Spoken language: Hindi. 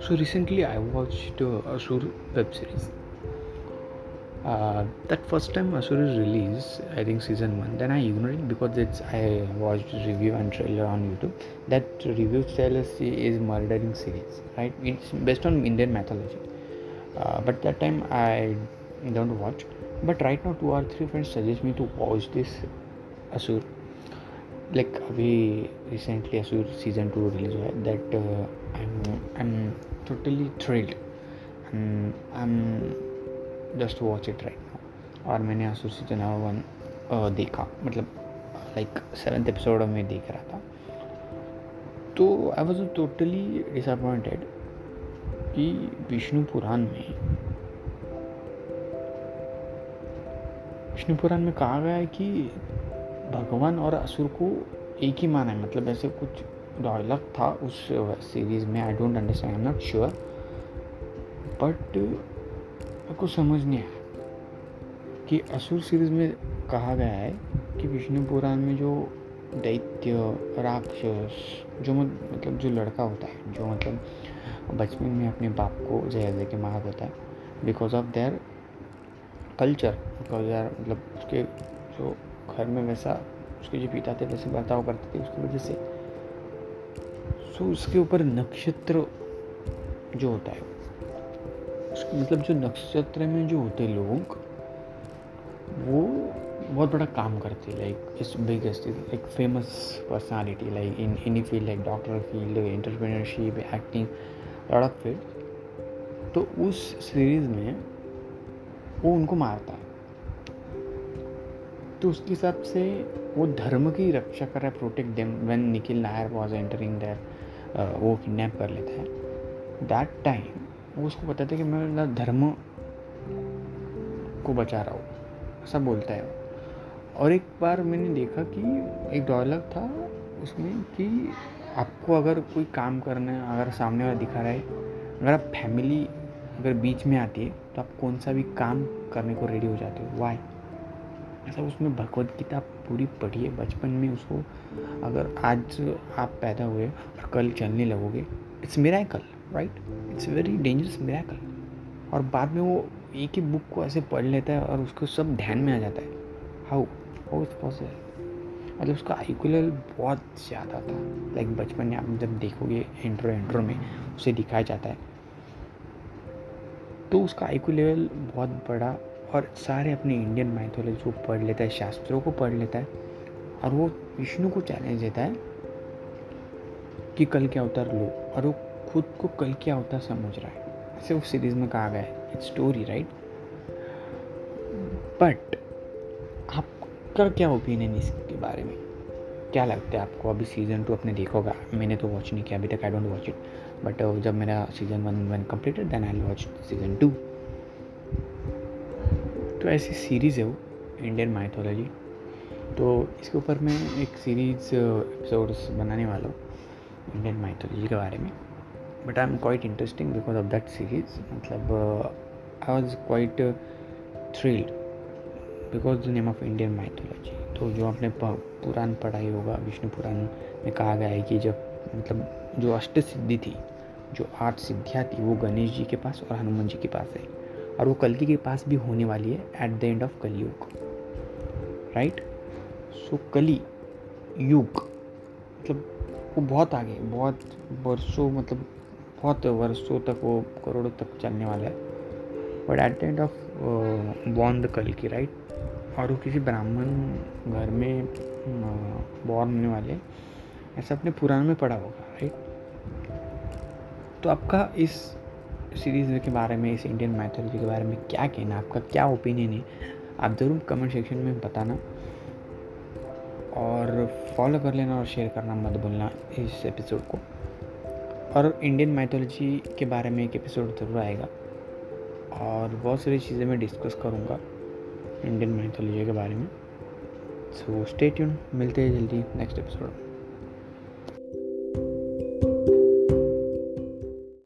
So recently I watched uh, Asur web series. Uh, that first time Asur is released, I think season one. Then I ignored it because it's I watched review and trailer on YouTube. That review trailer is murdering series, right? It's based on Indian mythology. Uh, but that time I don't watch. But right now two or three friends suggest me to watch this Asur. Like अभी recently Asur season two release हुआ है that uh, I'm I'm totally thrilled and I'm just watch it right now. और मैंने असुर सीज़न वन देखा मतलब लाइक सेवेंथ एपिसोड में देख रहा था। तो आई वॉज़ टोटली डिसअपॉइंटेड कि विष्णु पुराण में विष्णु पुराण में कहा गया है कि भगवान और असुर को एक ही माना है। मतलब ऐसे कुछ डायलॉग था उस सीरीज़ में। I don't understand I am not sure but मेरे को समझ नहीं आया कि असुर सीरीज़ में कहा गया है कि विष्णु पुराण में जो दैत्य, राक्षस, जो मतलब जो लड़का होता है, जो मतलब बचपन में अपने बाप को जया दे के मार देता है because of their culture because यार मतलब उसके जो घर में वैसा उसके जो पिता थे वैसे बर्ताव करते थे, उसकी वजह से। सो उसके ऊपर नक्षत्र जो होता है मतलब जो नक्षत्र में जो होते लोग, वो बहुत बड़ा काम करते लाइक इस big like famous personality like in any field like doctor field entrepreneurship acting field तो उस सीरीज़ में वो उनको मारता है। तो उसके हिसाब से वो धर्म की रक्षा कर रहा है protect them when Nikhil Nair was entering there वो किडनैप कर लेता है. दैट टाइम वो उसको बताते कि मैं धर्म को बचा रहा हूँ। ऐसा बोलता है और एक बार मैंने देखा कि एक डायलॉग था उसमें कि आपको अगर कोई काम करना है, अगर सामने वाला दिखा रहा है, अगर आप फैमिली अगर बीच में आती है तो आप कौन सा भी काम करने को रेडी हो जाते हो? वाई ऐसा उसमें भगवत गीता पूरी पढ़िए बचपन में उसको अगर आज आप पैदा हुए और कल चलने लगोगे it's miracle right it's very dangerous miracle और बाद में वो एक ही बुक को ऐसे पढ़ लेता है और उसको सब ध्यान में आ जाता है. हाउ हाउ इज़ पॉसिबल मतलब उसका आईक्यू लेवल बहुत ज़्यादा था. लाइक बचपन में आप जब देखोगे इंट्रो इंट्रो में, उसे दिखाया जाता है. तो उसका आईक्यू लेवल बहुत बड़ा और सारे अपने इंडियन माइथोलॉजी को पढ़ लेता है, शास्त्रों को पढ़ लेता है और वो विष्णु को चैलेंज देता है कि कल क्या अवतार लो और वो खुद को कल क्या होता समझ रहा है। ऐसे उस सीरीज़ में कहा गया है इट्स स्टोरी राइट बट आपका क्या ओपिनियन इसके बारे में? क्या लगता है आपको? अभी सीज़न टू आपने देखोगा मैंने तो वॉच नहीं किया, अभी तक I don't watch it but जब मेरा season one one completed then I watch season two तो ऐसी सीरीज़ है वो इंडियन माइथोलॉजी तो इसके ऊपर मैं एक सीरीज़ एपिसोड्स बनाने वाला हूँ इंडियन माइथोलॉजी के बारे में. But I am quite interesting because of that series मतलब I was quite thrilled because the name of Indian mythology तो जो आपने पुराण पढ़ाई होगा, विष्णु पुराण में कहा गया है कि जब मतलब जो अष्ट सिद्धि थी, जो आठ सिद्धियाँ थी, वो गणेश जी के पास और हनुमान जी के पास है और वो कलकी के पास भी होने वाली है at the end of Kalyug right so Kali Yug मतलब वो बहुत आगे, बहुत वर्षों मतलब बहुत वर्षों तक, वो करोड़ों तक चलने वाला है। But at the end of born the कल की राइट और वो किसी ब्राह्मण घर में बॉर्न होने वाले ऐसा अपने पुराण में पढ़ा होगा राइट तो आपका इस सीरीज़ के बारे में, इस इंडियन मैथोलॉजी के बारे में क्या कहना आपका क्या ओपिनियन है? आप ज़रूर कमेंट सेक्शन में बताना। और फॉलो कर लेना और शेयर करना मत भूलना इस एपिसोड को। और इंडियन माइथोलॉजी के बारे में एक एपिसोड ज़रूर आएगा। और बहुत सारी चीज़ें मैं डिस्कस करूँगा इंडियन माइथोलॉजी के बारे में। सो स्टे ट्यून मिलते हैं जल्दी नेक्स्ट एपिसोड